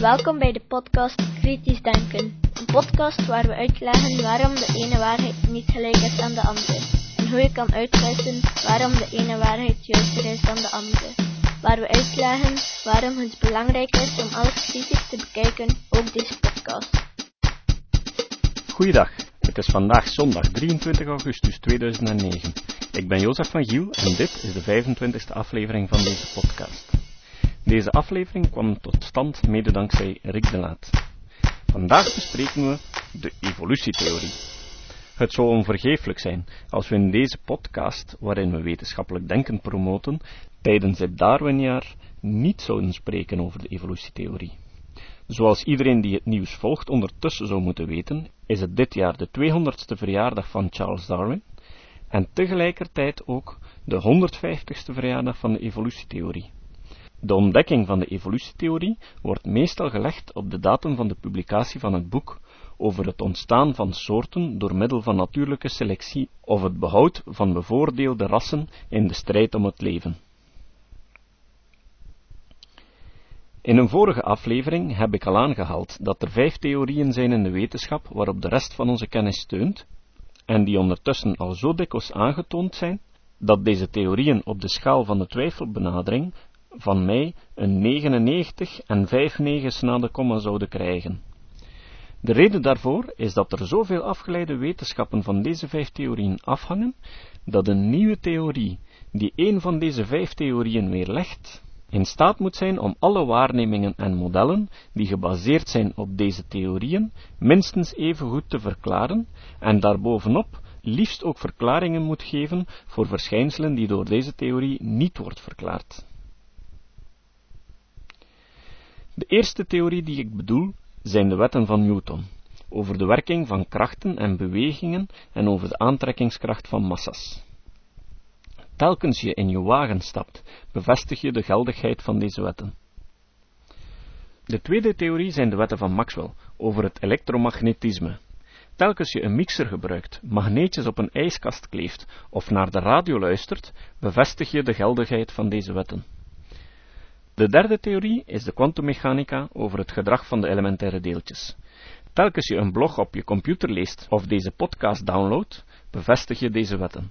Welkom bij de podcast Kritisch Denken. Een podcast waar we uitleggen waarom de ene waarheid niet gelijk is aan de andere. En hoe je kan uitwissen waarom de ene waarheid juister is dan de andere. Waar we uitleggen waarom het belangrijk is om alles kritisch te bekijken, ook deze podcast. Goeiedag, het is vandaag zondag 23 augustus 2009. Ik ben Jozef van Giel en dit is de 25e aflevering van deze podcast. Deze aflevering kwam tot stand mede dankzij Rick de Laat. Vandaag bespreken we de evolutietheorie. Het zou onvergeeflijk zijn als we in deze podcast, waarin we wetenschappelijk denken promoten, tijdens het Darwinjaar niet zouden spreken over de evolutietheorie. Zoals iedereen die het nieuws volgt ondertussen zou moeten weten, is het dit jaar de 200ste verjaardag van Charles Darwin en tegelijkertijd ook de 150ste verjaardag van de evolutietheorie. De ontdekking van de evolutietheorie wordt meestal gelegd op de datum van de publicatie van het boek over het ontstaan van soorten door middel van natuurlijke selectie of het behoud van bevoordeelde rassen in de strijd om het leven. In een vorige aflevering heb ik al aangehaald dat er vijf theorieën zijn in de wetenschap waarop de rest van onze kennis steunt, en die ondertussen al zo dikwijls aangetoond zijn, dat deze theorieën op de schaal van de twijfelbenadering van mij een 99 en 5 negens na de komma zouden krijgen. De reden daarvoor is dat er zoveel afgeleide wetenschappen van deze vijf theorieën afhangen, dat een nieuwe theorie, die een van deze vijf theorieën weerlegt, in staat moet zijn om alle waarnemingen en modellen die gebaseerd zijn op deze theorieën minstens even goed te verklaren en daarbovenop liefst ook verklaringen moet geven voor verschijnselen die door deze theorie niet wordt verklaard. De eerste theorie die ik bedoel zijn de wetten van Newton, over de werking van krachten en bewegingen en over de aantrekkingskracht van massas. Telkens je in je wagen stapt, bevestig je de geldigheid van deze wetten. De tweede theorie zijn de wetten van Maxwell over het elektromagnetisme. Telkens je een mixer gebruikt, magneetjes op een ijskast kleeft of naar de radio luistert, bevestig je de geldigheid van deze wetten. De derde theorie is de kwantummechanica over het gedrag van de elementaire deeltjes. Telkens je een blog op je computer leest of deze podcast downloadt, bevestig je deze wetten.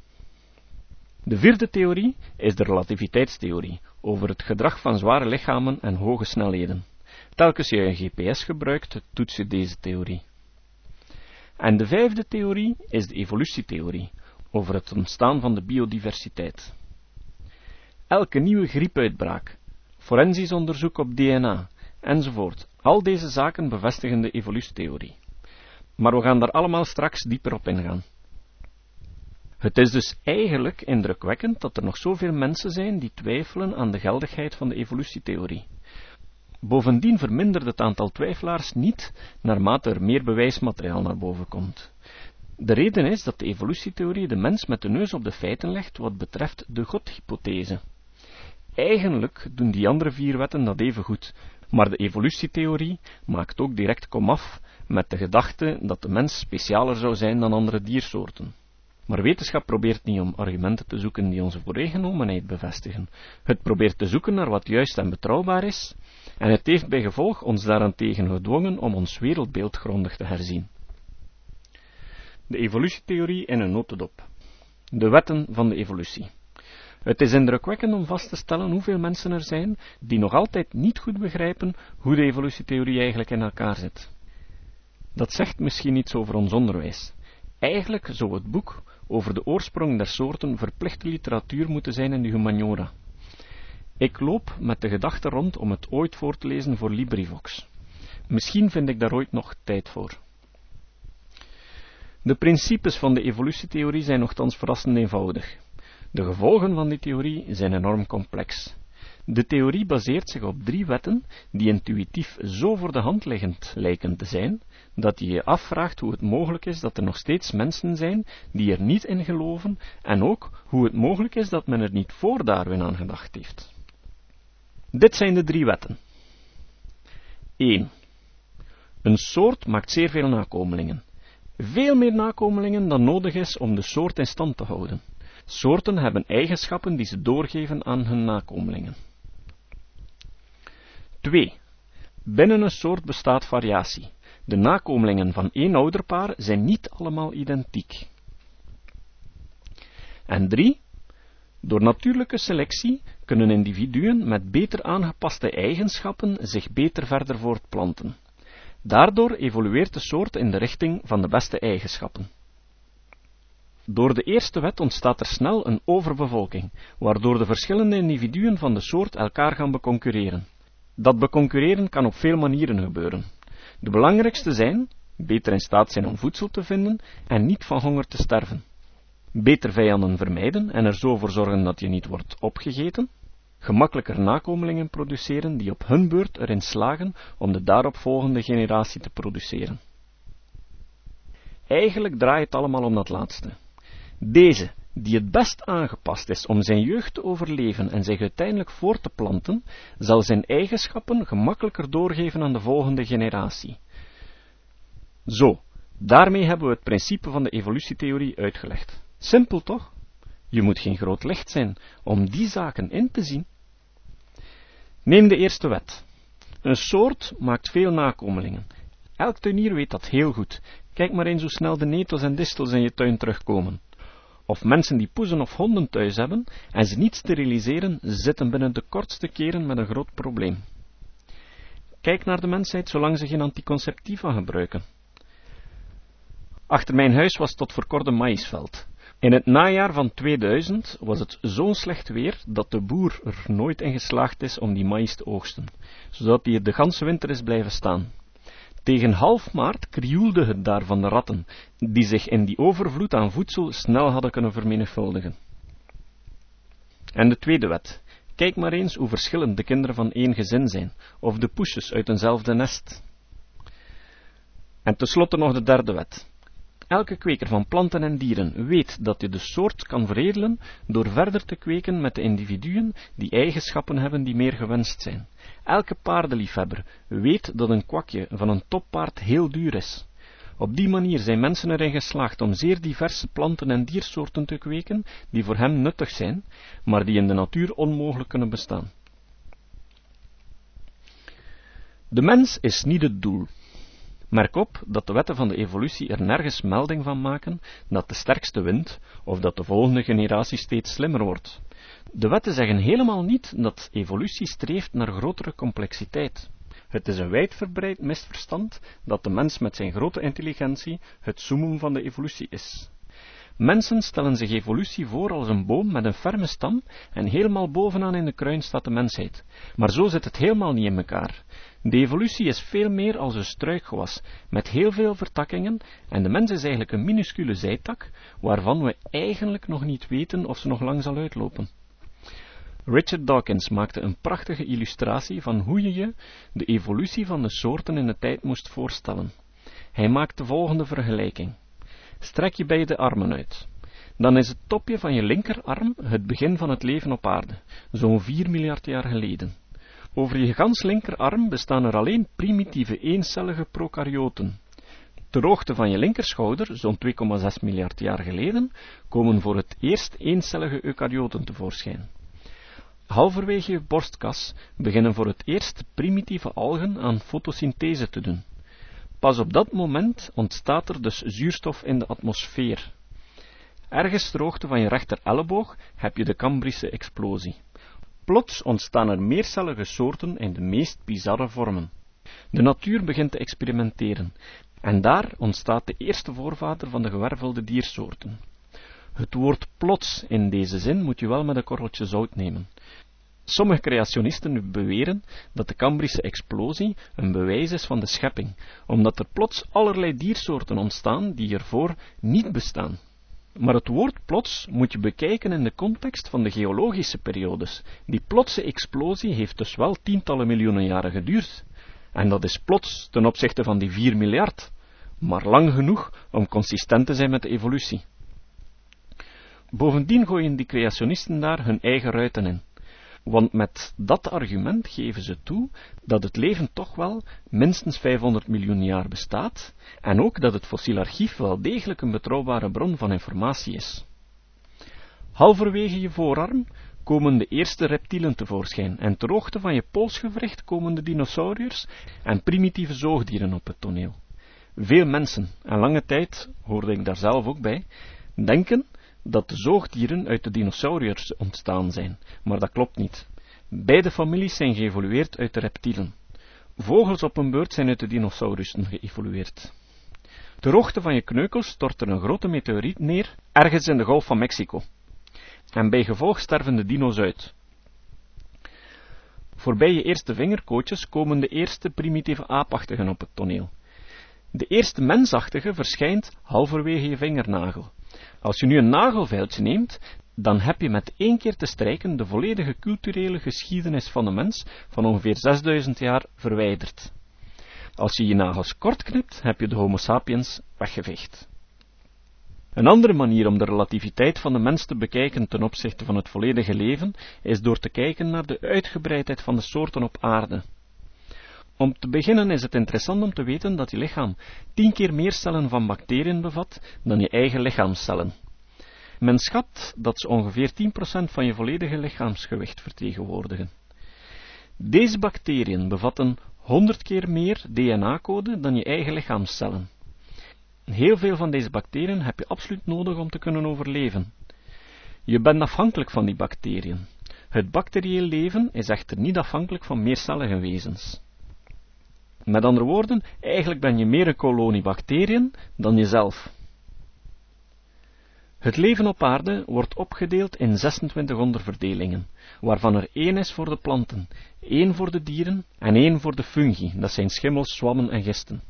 De vierde theorie is de relativiteitstheorie over het gedrag van zware lichamen en hoge snelheden. Telkens je een GPS gebruikt, toets je deze theorie. En de vijfde theorie is de evolutietheorie over het ontstaan van de biodiversiteit. Elke nieuwe griepuitbraak, forensisch onderzoek op DNA, enzovoort. Al deze zaken bevestigen de evolutietheorie. Maar we gaan daar allemaal straks dieper op ingaan. Het is dus eigenlijk indrukwekkend dat er nog zoveel mensen zijn die twijfelen aan de geldigheid van de evolutietheorie. Bovendien vermindert het aantal twijfelaars niet naarmate er meer bewijsmateriaal naar boven komt. De reden is dat de evolutietheorie de mens met de neus op de feiten legt wat betreft de godhypothese. Eigenlijk doen die andere vier wetten dat even goed, maar de evolutietheorie maakt ook direct komaf met de gedachte dat de mens specialer zou zijn dan andere diersoorten. Maar wetenschap probeert niet om argumenten te zoeken die onze vooringenomenheid bevestigen. Het probeert te zoeken naar wat juist en betrouwbaar is, en het heeft bij gevolg ons daarentegen gedwongen om ons wereldbeeld grondig te herzien. De evolutietheorie in een notendop. De wetten van de evolutie. Het is indrukwekkend om vast te stellen hoeveel mensen er zijn die nog altijd niet goed begrijpen hoe de evolutietheorie eigenlijk in elkaar zit. Dat zegt misschien iets over ons onderwijs. Eigenlijk zou het boek over de oorsprong der soorten verplichte literatuur moeten zijn in de humaniora. Ik loop met de gedachte rond om het ooit voor te lezen voor LibriVox. Misschien vind ik daar ooit nog tijd voor. De principes van de evolutietheorie zijn nogthans verrassend eenvoudig. De gevolgen van die theorie zijn enorm complex. De theorie baseert zich op drie wetten die intuïtief zo voor de hand liggend lijken te zijn, dat je je afvraagt hoe het mogelijk is dat er nog steeds mensen zijn die er niet in geloven, en ook hoe het mogelijk is dat men er niet voor Darwin aan gedacht heeft. Dit zijn de drie wetten. 1. Een soort maakt zeer veel nakomelingen. Veel meer nakomelingen dan nodig is om de soort in stand te houden. Soorten hebben eigenschappen die ze doorgeven aan hun nakomelingen. 2. Binnen een soort bestaat variatie. De nakomelingen van één ouderpaar zijn niet allemaal identiek. En drie, door natuurlijke selectie kunnen individuen met beter aangepaste eigenschappen zich beter verder voortplanten. Daardoor evolueert de soort in de richting van de beste eigenschappen. Door de eerste wet ontstaat er snel een overbevolking, waardoor de verschillende individuen van de soort elkaar gaan beconcurreren. Dat beconcurreren kan op veel manieren gebeuren. De belangrijkste zijn beter in staat zijn om voedsel te vinden en niet van honger te sterven. Beter vijanden vermijden en er zo voor zorgen dat je niet wordt opgegeten. Gemakkelijker nakomelingen produceren die op hun beurt erin slagen om de daaropvolgende generatie te produceren. Eigenlijk draait het allemaal om dat laatste. Deze, die het best aangepast is om zijn jeugd te overleven en zich uiteindelijk voor te planten, zal zijn eigenschappen gemakkelijker doorgeven aan de volgende generatie. Zo, daarmee hebben we het principe van de evolutietheorie uitgelegd. Simpel toch? Je moet geen groot licht zijn om die zaken in te zien. Neem de eerste wet. Een soort maakt veel nakomelingen. Elk tuinier weet dat heel goed. Kijk maar eens hoe snel de netels en distels in je tuin terugkomen. Of mensen die poezen of honden thuis hebben en ze niet steriliseren, zitten binnen de kortste keren met een groot probleem. Kijk naar de mensheid zolang ze geen anticonceptiva gebruiken. Achter mijn huis was tot voor kort een maïsveld. In het najaar van 2000 was het zo'n slecht weer dat de boer er nooit in geslaagd is om die maïs te oogsten, zodat die de ganse winter is blijven staan. Tegen half maart krioelde het daar van de ratten, die zich in die overvloed aan voedsel snel hadden kunnen vermenigvuldigen. En de tweede wet. Kijk maar eens hoe verschillend de kinderen van één gezin zijn, of de poesjes uit eenzelfde nest. En tenslotte nog de derde wet. Elke kweker van planten en dieren weet dat je de soort kan veredelen door verder te kweken met de individuen die eigenschappen hebben die meer gewenst zijn. Elke paardenliefhebber weet dat een kwakje van een toppaard heel duur is. Op die manier zijn mensen erin geslaagd om zeer diverse planten en diersoorten te kweken die voor hem nuttig zijn, maar die in de natuur onmogelijk kunnen bestaan. De mens is niet het doel. Merk op dat de wetten van de evolutie er nergens melding van maken dat de sterkste wint of dat de volgende generatie steeds slimmer wordt. De wetten zeggen helemaal niet dat evolutie streeft naar grotere complexiteit. Het is een wijdverbreid misverstand dat de mens met zijn grote intelligentie het summum van de evolutie is. Mensen stellen zich evolutie voor als een boom met een ferme stam en helemaal bovenaan in de kruin staat de mensheid. Maar zo zit het helemaal niet in elkaar. De evolutie is veel meer als een struikgewas, met heel veel vertakkingen, en de mens is eigenlijk een minuscule zijtak, waarvan we eigenlijk nog niet weten of ze nog lang zal uitlopen. Richard Dawkins maakte een prachtige illustratie van hoe je je de evolutie van de soorten in de tijd moest voorstellen. Hij maakt de volgende vergelijking. Strek je beide armen uit. Dan is het topje van je linkerarm het begin van het leven op aarde, zo'n 4 miljard jaar geleden. Over je gans linkerarm bestaan er alleen primitieve eencellige prokaryoten. Ter hoogte van je linkerschouder, zo'n 2,6 miljard jaar geleden, komen voor het eerst eencellige eukaryoten tevoorschijn. Halverwege je borstkas beginnen voor het eerst primitieve algen aan fotosynthese te doen. Pas op dat moment ontstaat er dus zuurstof in de atmosfeer. Ergens ter hoogte van je rechter elleboog heb je de Cambrische explosie. Plots ontstaan er meercellige soorten in de meest bizarre vormen. De natuur begint te experimenteren, en daar ontstaat de eerste voorvader van de gewervelde diersoorten. Het woord plots in deze zin moet je wel met een korreltje zout nemen. Sommige creationisten beweren dat de Cambrische explosie een bewijs is van de schepping, omdat er plots allerlei diersoorten ontstaan die ervoor niet bestaan. Maar het woord plots moet je bekijken in de context van de geologische periodes. Die plotse explosie heeft dus wel tientallen miljoenen jaren geduurd. En dat is plots ten opzichte van die 4 miljard, maar lang genoeg om consistent te zijn met de evolutie. Bovendien gooien die creationisten daar hun eigen ruiten in. Want met dat argument geven ze toe dat het leven toch wel minstens 500 miljoen jaar bestaat en ook dat het fossiel archief wel degelijk een betrouwbare bron van informatie is. Halverwege je voorarm komen de eerste reptielen tevoorschijn en ter hoogte van je polsgewricht komen de dinosauriërs en primitieve zoogdieren op het toneel. Veel mensen, en lange tijd hoorde ik daar zelf ook bij, denken dat de zoogdieren uit de dinosauriërs ontstaan zijn, maar dat klopt niet. Beide families zijn geëvolueerd uit de reptielen. Vogels op een beurt zijn uit de dinosaurussen geëvolueerd. Ter hoogte van je kneukels stort er een grote meteoriet neer, ergens in de Golf van Mexico. En bij gevolg sterven de dino's uit. Voorbij je eerste vingerkootjes komen de eerste primitieve aapachtigen op het toneel. De eerste mensachtige verschijnt halverwege je vingernagel. Als je nu een nagelveiltje neemt, dan heb je met één keer te strijken de volledige culturele geschiedenis van de mens van ongeveer 6000 jaar verwijderd. Als je je nagels kort knipt, heb je de Homo sapiens weggeveegd. Een andere manier om de relativiteit van de mens te bekijken ten opzichte van het volledige leven, is door te kijken naar de uitgebreidheid van de soorten op aarde. Om te beginnen is het interessant om te weten dat je lichaam tien keer meer cellen van bacteriën bevat dan je eigen lichaamscellen. Men schat dat ze ongeveer 10% van je volledige lichaamsgewicht vertegenwoordigen. Deze bacteriën bevatten 100 keer meer DNA-code dan je eigen lichaamscellen. Heel veel van deze bacteriën heb je absoluut nodig om te kunnen overleven. Je bent afhankelijk van die bacteriën. Het bacterieel leven is echter niet afhankelijk van meercellige wezens. Met andere woorden, eigenlijk ben je meer een kolonie bacteriën dan jezelf. Het leven op aarde wordt opgedeeld in 26 onderverdelingen, waarvan er één is voor de planten, één voor de dieren en één voor de fungi, dat zijn schimmels, zwammen en gisten.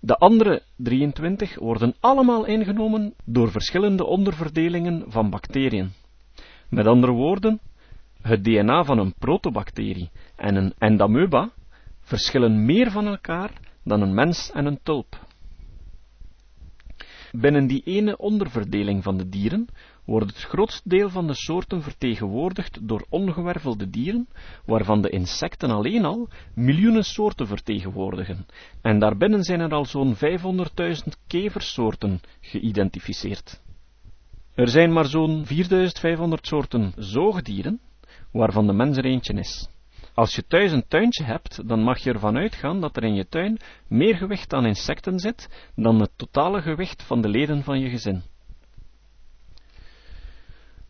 De andere 23 worden allemaal ingenomen door verschillende onderverdelingen van bacteriën. Met andere woorden, het DNA van een protobacterie en een endamoeba verschillen meer van elkaar dan een mens en een tulp. Binnen die ene onderverdeling van de dieren wordt het grootste deel van de soorten vertegenwoordigd door ongewervelde dieren, waarvan de insecten alleen al miljoenen soorten vertegenwoordigen, en daarbinnen zijn er al zo'n 500.000 keversoorten geïdentificeerd. Er zijn maar zo'n 4500 soorten zoogdieren, waarvan de mens er eentje is. Als je thuis een tuintje hebt, dan mag je ervan uitgaan dat er in je tuin meer gewicht aan insecten zit dan het totale gewicht van de leden van je gezin.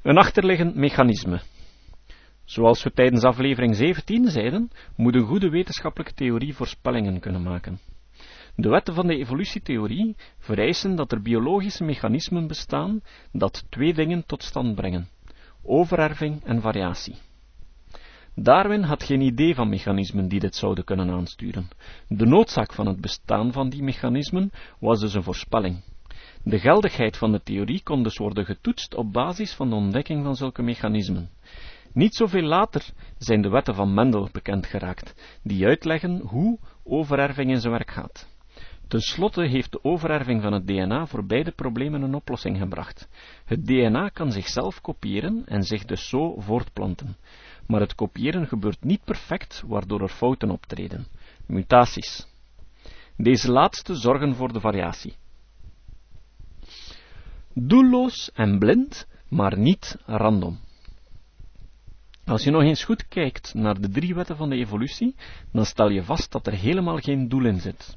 Een achterliggend mechanisme. Zoals we tijdens aflevering 17 zeiden, moet een goede wetenschappelijke theorie voorspellingen kunnen maken. De wetten van de evolutietheorie vereisen dat er biologische mechanismen bestaan dat twee dingen tot stand brengen: overerving en variatie. Darwin had geen idee van mechanismen die dit zouden kunnen aansturen. De noodzaak van het bestaan van die mechanismen was dus een voorspelling. De geldigheid van de theorie kon dus worden getoetst op basis van de ontdekking van zulke mechanismen. Niet zoveel later zijn de wetten van Mendel bekend geraakt, die uitleggen hoe overerving in zijn werk gaat. Ten slotte heeft de overerving van het DNA voor beide problemen een oplossing gebracht. Het DNA kan zichzelf kopiëren en zich dus zo voortplanten maar het kopiëren gebeurt niet perfect, waardoor er fouten optreden. Mutaties. Deze laatste zorgen voor de variatie. Doelloos en blind, maar niet random. Als je nog eens goed kijkt naar de drie wetten van de evolutie, dan stel je vast dat er helemaal geen doel in zit.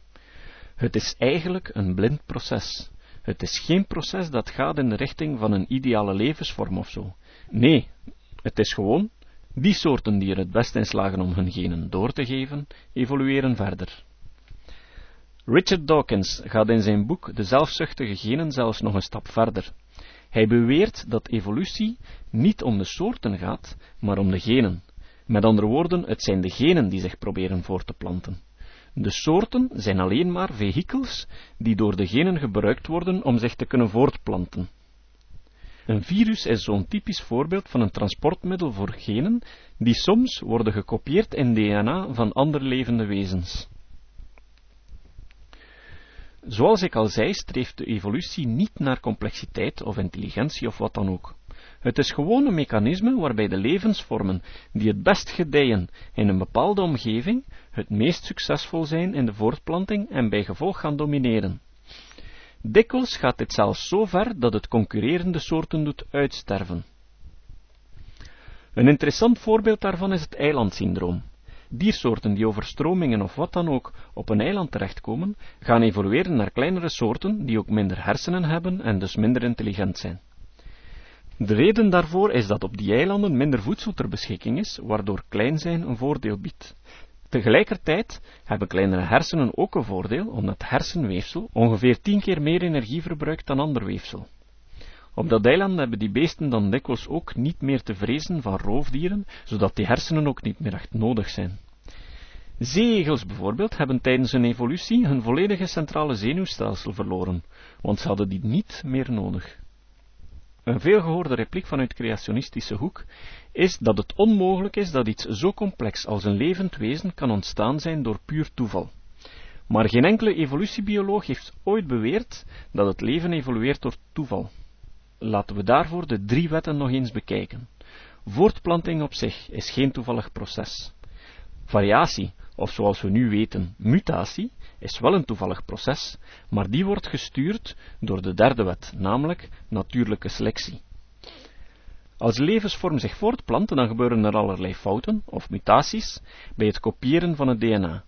Het is eigenlijk een blind proces. Het is geen proces dat gaat in de richting van een ideale levensvorm of zo. Nee, het is gewoon die soorten die er het best in slagen om hun genen door te geven, evolueren verder. Richard Dawkins gaat in zijn boek De zelfzuchtige genen zelfs nog een stap verder. Hij beweert dat evolutie niet om de soorten gaat, maar om de genen. Met andere woorden, het zijn de genen die zich proberen voort te planten. De soorten zijn alleen maar vehikels die door de genen gebruikt worden om zich te kunnen voortplanten. Een virus is zo'n typisch voorbeeld van een transportmiddel voor genen die soms worden gekopieerd in DNA van andere levende wezens. Zoals ik al zei, streeft de evolutie niet naar complexiteit of intelligentie of wat dan ook. Het is gewoon een mechanisme waarbij de levensvormen die het best gedijen in een bepaalde omgeving het meest succesvol zijn in de voortplanting en bij gevolg gaan domineren. Dikwijls gaat dit zelfs zo ver dat het concurrerende soorten doet uitsterven. Een interessant voorbeeld daarvan is het eilandsyndroom. Diersoorten die over stromingen of wat dan ook op een eiland terechtkomen, gaan evolueren naar kleinere soorten die ook minder hersenen hebben en dus minder intelligent zijn. De reden daarvoor is dat op die eilanden minder voedsel ter beschikking is, waardoor klein zijn een voordeel biedt. Tegelijkertijd hebben kleinere hersenen ook een voordeel, omdat hersenweefsel ongeveer tien keer meer energie verbruikt dan ander weefsel. Op dat eiland hebben die beesten dan dikwijls ook niet meer te vrezen van roofdieren, zodat die hersenen ook niet meer echt nodig zijn. Zeeegels bijvoorbeeld hebben tijdens hun evolutie hun volledige centrale zenuwstelsel verloren, want ze hadden die niet meer nodig. Een veelgehoorde repliek vanuit creationistische hoek is dat het onmogelijk is dat iets zo complex als een levend wezen kan ontstaan zijn door puur toeval. Maar geen enkele evolutiebioloog heeft ooit beweerd dat het leven evolueert door toeval. Laten we daarvoor de drie wetten nog eens bekijken. Voortplanting op zich is geen toevallig proces. Variatie, of zoals we nu weten, mutatie, is wel een toevallig proces, maar die wordt gestuurd door de derde wet, namelijk natuurlijke selectie. Als levensvorm zich voortplant, dan gebeuren er allerlei fouten, of mutaties, bij het kopiëren van het DNA.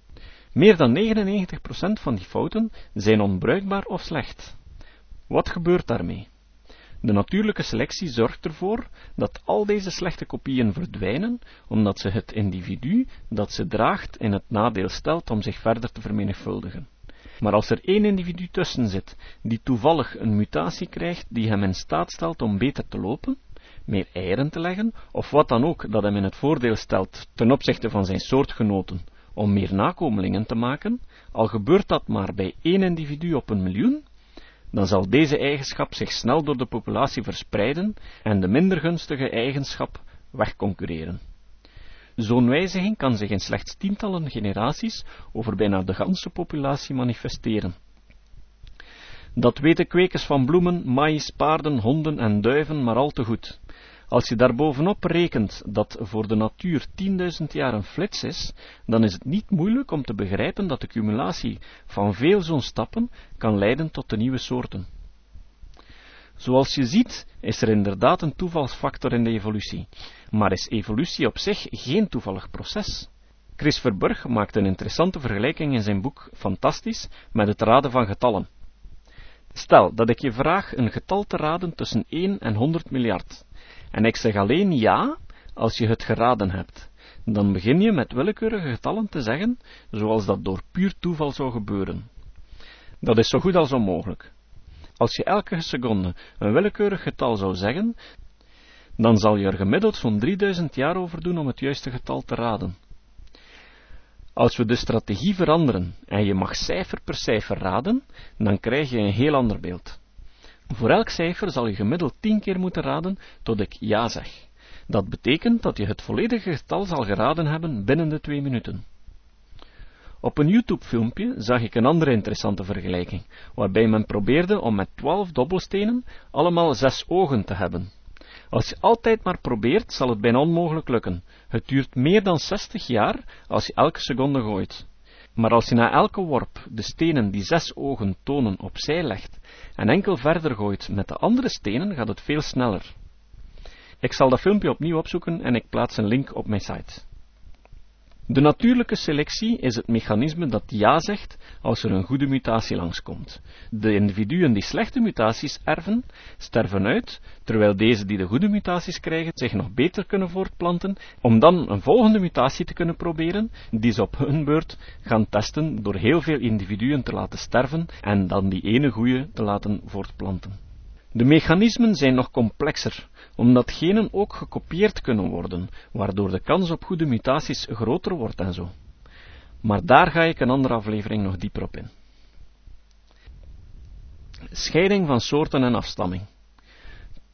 Meer dan 99% van die fouten zijn onbruikbaar of slecht. Wat gebeurt daarmee? De natuurlijke selectie zorgt ervoor dat al deze slechte kopieën verdwijnen, omdat ze het individu dat ze draagt in het nadeel stelt om zich verder te vermenigvuldigen. Maar als er één individu tussen zit, die toevallig een mutatie krijgt die hem in staat stelt om beter te lopen, meer eieren te leggen, of wat dan ook dat hem in het voordeel stelt ten opzichte van zijn soortgenoten, om meer nakomelingen te maken, al gebeurt dat maar bij één individu op een miljoen, dan zal deze eigenschap zich snel door de populatie verspreiden en de minder gunstige eigenschap wegconcurreren. Zo'n wijziging kan zich in slechts tientallen generaties over bijna de ganse populatie manifesteren. Dat weten kwekers van bloemen, maïs, paarden, honden en duiven maar al te goed. Als je daarbovenop rekent dat voor de natuur 10.000 jaar een flits is, dan is het niet moeilijk om te begrijpen dat de cumulatie van veel zo'n stappen kan leiden tot de nieuwe soorten. Zoals je ziet, is er inderdaad een toevalsfactor in de evolutie, maar is evolutie op zich geen toevallig proces. Chris Verburg maakt een interessante vergelijking in zijn boek Fantastisch met het raden van getallen. Stel dat ik je vraag een getal te raden tussen 1 en 100 miljard. En ik zeg alleen ja als je het geraden hebt. Dan begin je met willekeurige getallen te zeggen, zoals dat door puur toeval zou gebeuren. Dat is zo goed als onmogelijk. Als je elke seconde een willekeurig getal zou zeggen, dan zal je er gemiddeld zo'n 3000 jaar over doen om het juiste getal te raden. Als we de strategie veranderen en je mag cijfer per cijfer raden, dan krijg je een heel ander beeld. Voor elk cijfer zal je gemiddeld 10 keer moeten raden tot ik ja zeg. Dat betekent dat je het volledige getal zal geraden hebben binnen de 2 minuten. Op een YouTube-filmpje zag ik een andere interessante vergelijking, waarbij men probeerde om met 12 dobbelstenen allemaal 6 ogen te hebben. Als je altijd maar probeert, zal het bijna onmogelijk lukken. Het duurt meer dan 60 jaar als je elke seconde gooit. Maar als je na elke worp de stenen die zes ogen tonen opzij legt en enkel verder gooit met de andere stenen, gaat het veel sneller. Ik zal dat filmpje opnieuw opzoeken en ik plaats een link op mijn site. De natuurlijke selectie is het mechanisme dat ja zegt als er een goede mutatie langskomt. De individuen die slechte mutaties erven, sterven uit, terwijl deze die de goede mutaties krijgen zich nog beter kunnen voortplanten, om dan een volgende mutatie te kunnen proberen, die ze op hun beurt gaan testen door heel veel individuen te laten sterven en dan die ene goede te laten voortplanten. De mechanismen zijn nog complexer, omdat genen ook gekopieerd kunnen worden, waardoor de kans op goede mutaties groter wordt en zo. Maar daar ga ik een andere aflevering nog dieper op in. Scheiding van soorten en afstamming.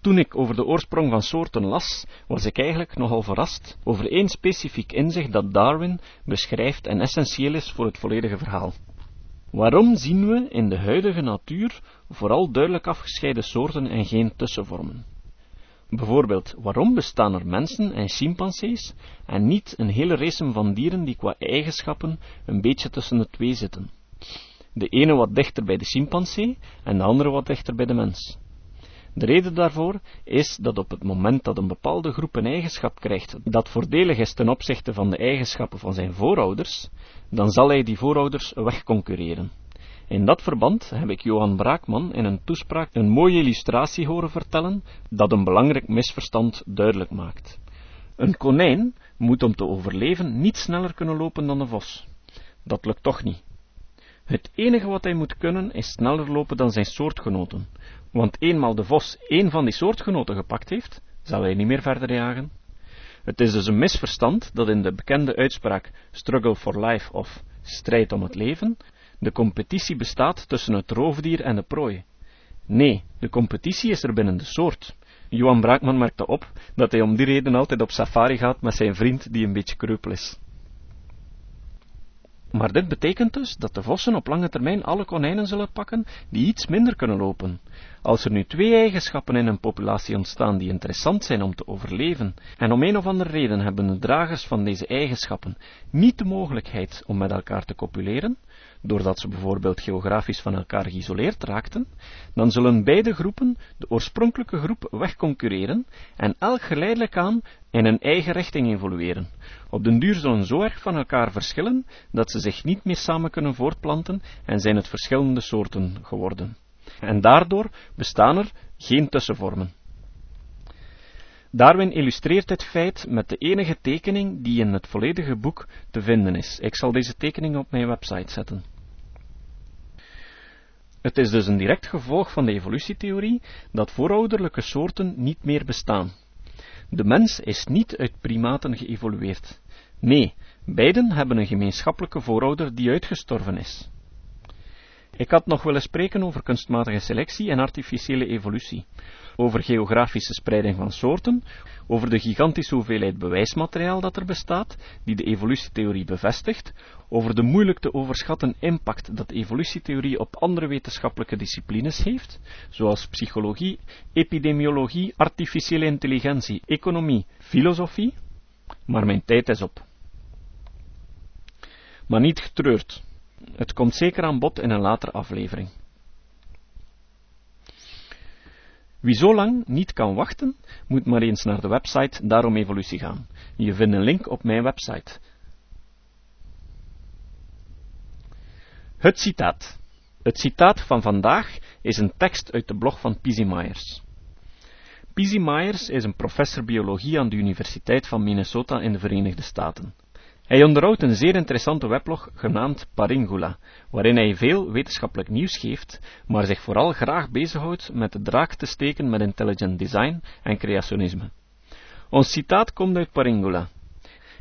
Toen ik over de oorsprong van soorten las, was ik eigenlijk nogal verrast over één specifiek inzicht dat Darwin beschrijft en essentieel is voor het volledige verhaal. Waarom zien we in de huidige natuur vooral duidelijk afgescheiden soorten en geen tussenvormen? Bijvoorbeeld, waarom bestaan er mensen en chimpansees en niet een hele race van dieren die qua eigenschappen een beetje tussen de twee zitten? De ene wat dichter bij de chimpansee en de andere wat dichter bij de mens. De reden daarvoor is dat op het moment dat een bepaalde groep een eigenschap krijgt dat voordelig is ten opzichte van de eigenschappen van zijn voorouders, dan zal hij die voorouders wegconcurreren. In dat verband heb ik Johan Braakman in een toespraak een mooie illustratie horen vertellen dat een belangrijk misverstand duidelijk maakt. Een konijn moet om te overleven niet sneller kunnen lopen dan een vos. Dat lukt toch niet. Het enige wat hij moet kunnen is sneller lopen dan zijn soortgenoten, want eenmaal de vos één van die soortgenoten gepakt heeft, zal hij niet meer verder jagen. Het is dus een misverstand dat in de bekende uitspraak struggle for life of strijd om het leven, de competitie bestaat tussen het roofdier en de prooi. Nee, de competitie is er binnen de soort. Johan Braakman merkte op dat hij om die reden altijd op safari gaat met zijn vriend die een beetje kreupel is. Maar dit betekent dus dat de vossen op lange termijn alle konijnen zullen pakken die iets minder kunnen lopen. Als er nu twee eigenschappen in een populatie ontstaan die interessant zijn om te overleven, en om een of andere reden hebben de dragers van deze eigenschappen niet de mogelijkheid om met elkaar te copuleren, doordat ze bijvoorbeeld geografisch van elkaar geïsoleerd raakten, dan zullen beide groepen de oorspronkelijke groep wegconcurreren en elk geleidelijk aan in een eigen richting evolueren. Op den duur zullen zo erg van elkaar verschillen dat ze zich niet meer samen kunnen voortplanten en zijn het verschillende soorten geworden. En daardoor bestaan er geen tussenvormen. Darwin illustreert dit feit met de enige tekening die in het volledige boek te vinden is. Ik zal deze tekening op mijn website zetten. Het is dus een direct gevolg van de evolutietheorie dat voorouderlijke soorten niet meer bestaan. De mens is niet uit primaten geëvolueerd. Nee, beiden hebben een gemeenschappelijke voorouder die uitgestorven is. Ik had nog willen spreken over kunstmatige selectie en artificiële evolutie, over geografische spreiding van soorten, over de gigantische hoeveelheid bewijsmateriaal dat er bestaat, die de evolutietheorie bevestigt, over de moeilijk te overschatten impact dat evolutietheorie op andere wetenschappelijke disciplines heeft, zoals psychologie, epidemiologie, artificiële intelligentie, economie, filosofie, maar mijn tijd is op. Maar niet getreurd. Het komt zeker aan bod in een latere aflevering. Wie zo lang niet kan wachten, moet maar eens naar de website Daarom Evolutie gaan. Je vindt een link op mijn website. Het citaat. Het citaat van vandaag is een tekst uit de blog van Pizzy Myers. Pizzy Myers is een professor biologie aan de Universiteit van Minnesota in de Verenigde Staten. Hij onderhoudt een zeer interessante weblog genaamd Paringula, waarin hij veel wetenschappelijk nieuws geeft, maar zich vooral graag bezighoudt met de draak te steken met intelligent design en creationisme. Ons citaat komt uit Paringula.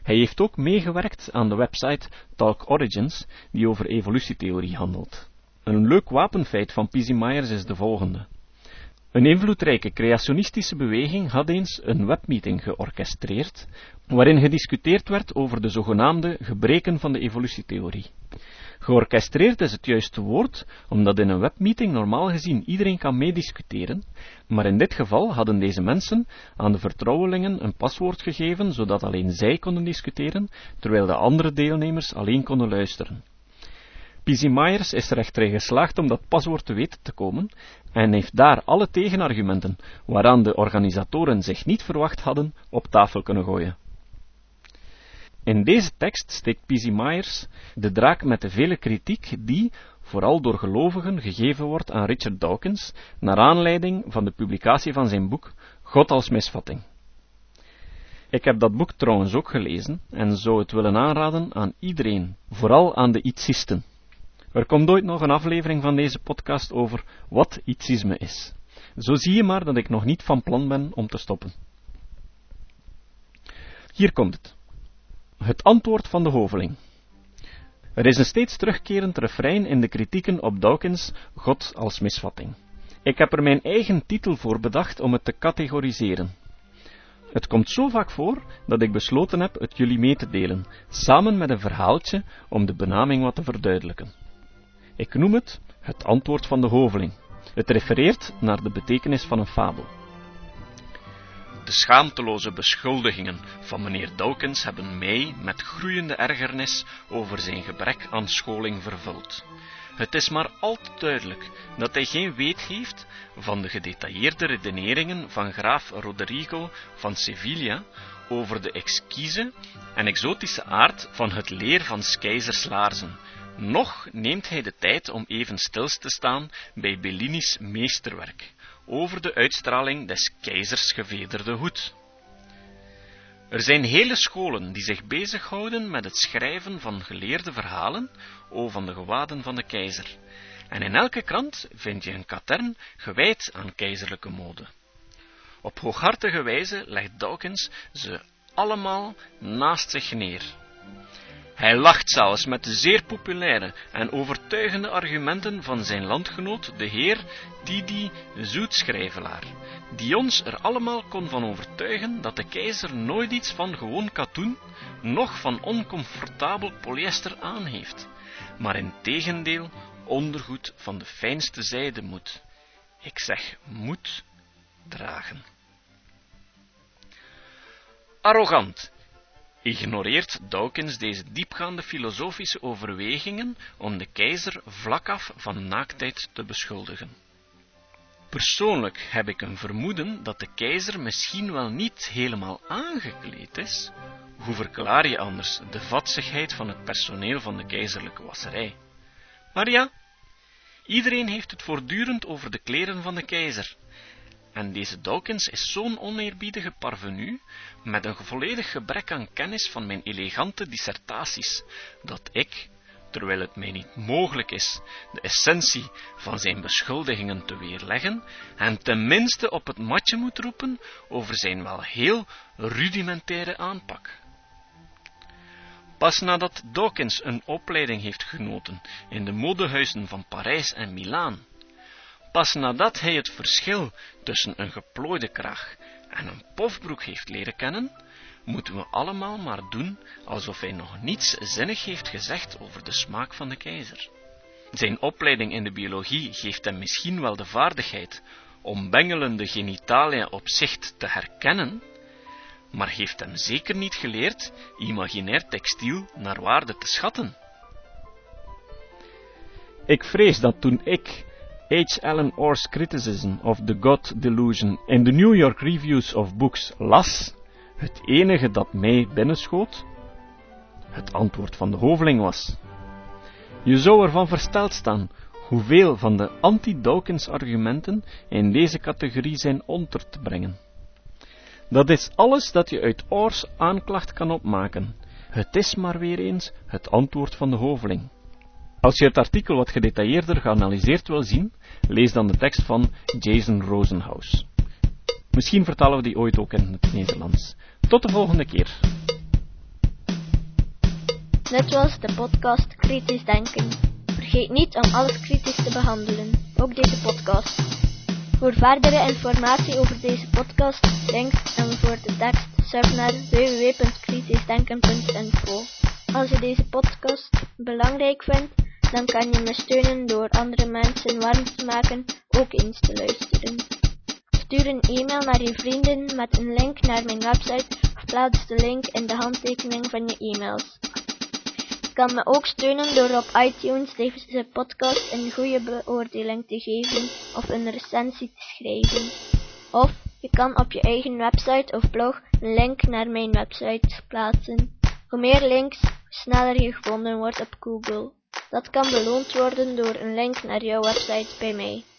Hij heeft ook meegewerkt aan de website Talk Origins, die over evolutietheorie handelt. Een leuk wapenfeit van Pizzy Myers is de volgende. Een invloedrijke creationistische beweging had eens een webmeeting georchestreerd, waarin gediscuteerd werd over de zogenaamde gebreken van de evolutietheorie. Georchestreerd is het juiste woord, omdat in een webmeeting normaal gezien iedereen kan meediscussiëren, maar in dit geval hadden deze mensen aan de vertrouwelingen een paswoord gegeven, zodat alleen zij konden discussiëren, terwijl de andere deelnemers alleen konden luisteren. Pizzy Myers is er echter geslaagd om dat paswoord te weten te komen en heeft daar alle tegenargumenten, waaraan de organisatoren zich niet verwacht hadden, op tafel kunnen gooien. In deze tekst steekt Pizzy Myers de draak met de vele kritiek die, vooral door gelovigen, gegeven wordt aan Richard Dawkins, naar aanleiding van de publicatie van zijn boek God als misvatting. Ik heb dat boek trouwens ook gelezen en zou het willen aanraden aan iedereen, vooral aan de ietsisten. Er komt ooit nog een aflevering van deze podcast over wat ietsisme is. Zo zie je maar dat ik nog niet van plan ben om te stoppen. Hier komt het. Het antwoord van de hoveling. Er is een steeds terugkerend refrein in de kritieken op Dawkins, God als misvatting. Ik heb er mijn eigen titel voor bedacht om het te categoriseren. Het komt zo vaak voor dat ik besloten heb het jullie mee te delen, samen met een verhaaltje om de benaming wat te verduidelijken. Ik noem het het antwoord van de hoveling. Het refereert naar de betekenis van een fabel. De schaamteloze beschuldigingen van meneer Dawkins hebben mij met groeiende ergernis over zijn gebrek aan scholing vervuld. Het is maar al te duidelijk dat hij geen weet heeft van de gedetailleerde redeneringen van graaf Roderigo van Sevilla over de exquise en exotische aard van het leer van keizers laarzen. Nog neemt hij de tijd om even stil te staan bij Bellini's meesterwerk over de uitstraling des keizers gevederde hoed. Er zijn hele scholen die zich bezighouden met het schrijven van geleerde verhalen over de gewaden van de keizer. En in elke krant vind je een katern gewijd aan keizerlijke mode. Op hooghartige wijze legt Dawkins ze allemaal naast zich neer. Hij lacht zelfs met de zeer populaire en overtuigende argumenten van zijn landgenoot, de heer Didi Zoetschrijvelaar, die ons er allemaal kon van overtuigen dat de keizer nooit iets van gewoon katoen, noch van oncomfortabel polyester aan heeft, maar in tegendeel ondergoed van de fijnste zijde moet. Ik zeg moet dragen. Arrogant ignoreert Dawkins deze diepgaande filosofische overwegingen om de keizer vlak af van naaktheid te beschuldigen. Persoonlijk heb ik een vermoeden dat de keizer misschien wel niet helemaal aangekleed is. Hoe verklaar je anders de vatsigheid van het personeel van de keizerlijke wasserij? Maar ja, iedereen heeft het voortdurend over de kleren van de keizer, en deze Dawkins is zo'n oneerbiedige parvenu, met een volledig gebrek aan kennis van mijn elegante dissertaties, dat ik, terwijl het mij niet mogelijk is de essentie van zijn beschuldigingen te weerleggen, en tenminste op het matje moet roepen over zijn wel heel rudimentaire aanpak. Pas nadat Dawkins een opleiding heeft genoten in de modehuizen van Parijs en Milaan, Pas nadat hij het verschil tussen een geplooide kraag en een pofbroek heeft leren kennen, moeten we allemaal maar doen alsof hij nog niets zinnig heeft gezegd over de smaak van de keizer. Zijn opleiding in de biologie geeft hem misschien wel de vaardigheid om bengelende genitalia op zicht te herkennen, maar heeft hem zeker niet geleerd imaginair textiel naar waarde te schatten. Ik vrees dat toen ik H. Allen Orr's criticism of the God delusion in the New York Reviews of Books las, het enige dat mij binnenschoot, het antwoord van de hoveling was. Je zou ervan versteld staan hoeveel van de anti-Dawkins argumenten in deze categorie zijn onder te brengen. Dat is alles dat je uit Orr's aanklacht kan opmaken. Het is maar weer eens het antwoord van de hoveling. Als je het artikel wat gedetailleerder geanalyseerd wil zien, lees dan de tekst van Jason Rosenhaus. Misschien vertalen we die ooit ook in het Nederlands. Tot de volgende keer. Net was de podcast Kritisch Denken. Vergeet niet om alles kritisch te behandelen, ook deze podcast. Voor verdere informatie over deze podcast, links en voor de tekst, surf naar www.kritischdenken.info. Als je deze podcast belangrijk vindt, dan kan je me steunen door andere mensen warm te maken ook eens te luisteren. Stuur een e-mail naar je vrienden met een link naar mijn website of plaats de link in de handtekening van je e-mails. Je kan me ook steunen door op iTunes deze podcast een goede beoordeling te geven of een recensie te schrijven. Of je kan op je eigen website of blog een link naar mijn website plaatsen. Hoe meer links, hoe sneller je gevonden wordt op Google. Dat kan beloond worden door een link naar jouw website bij mij.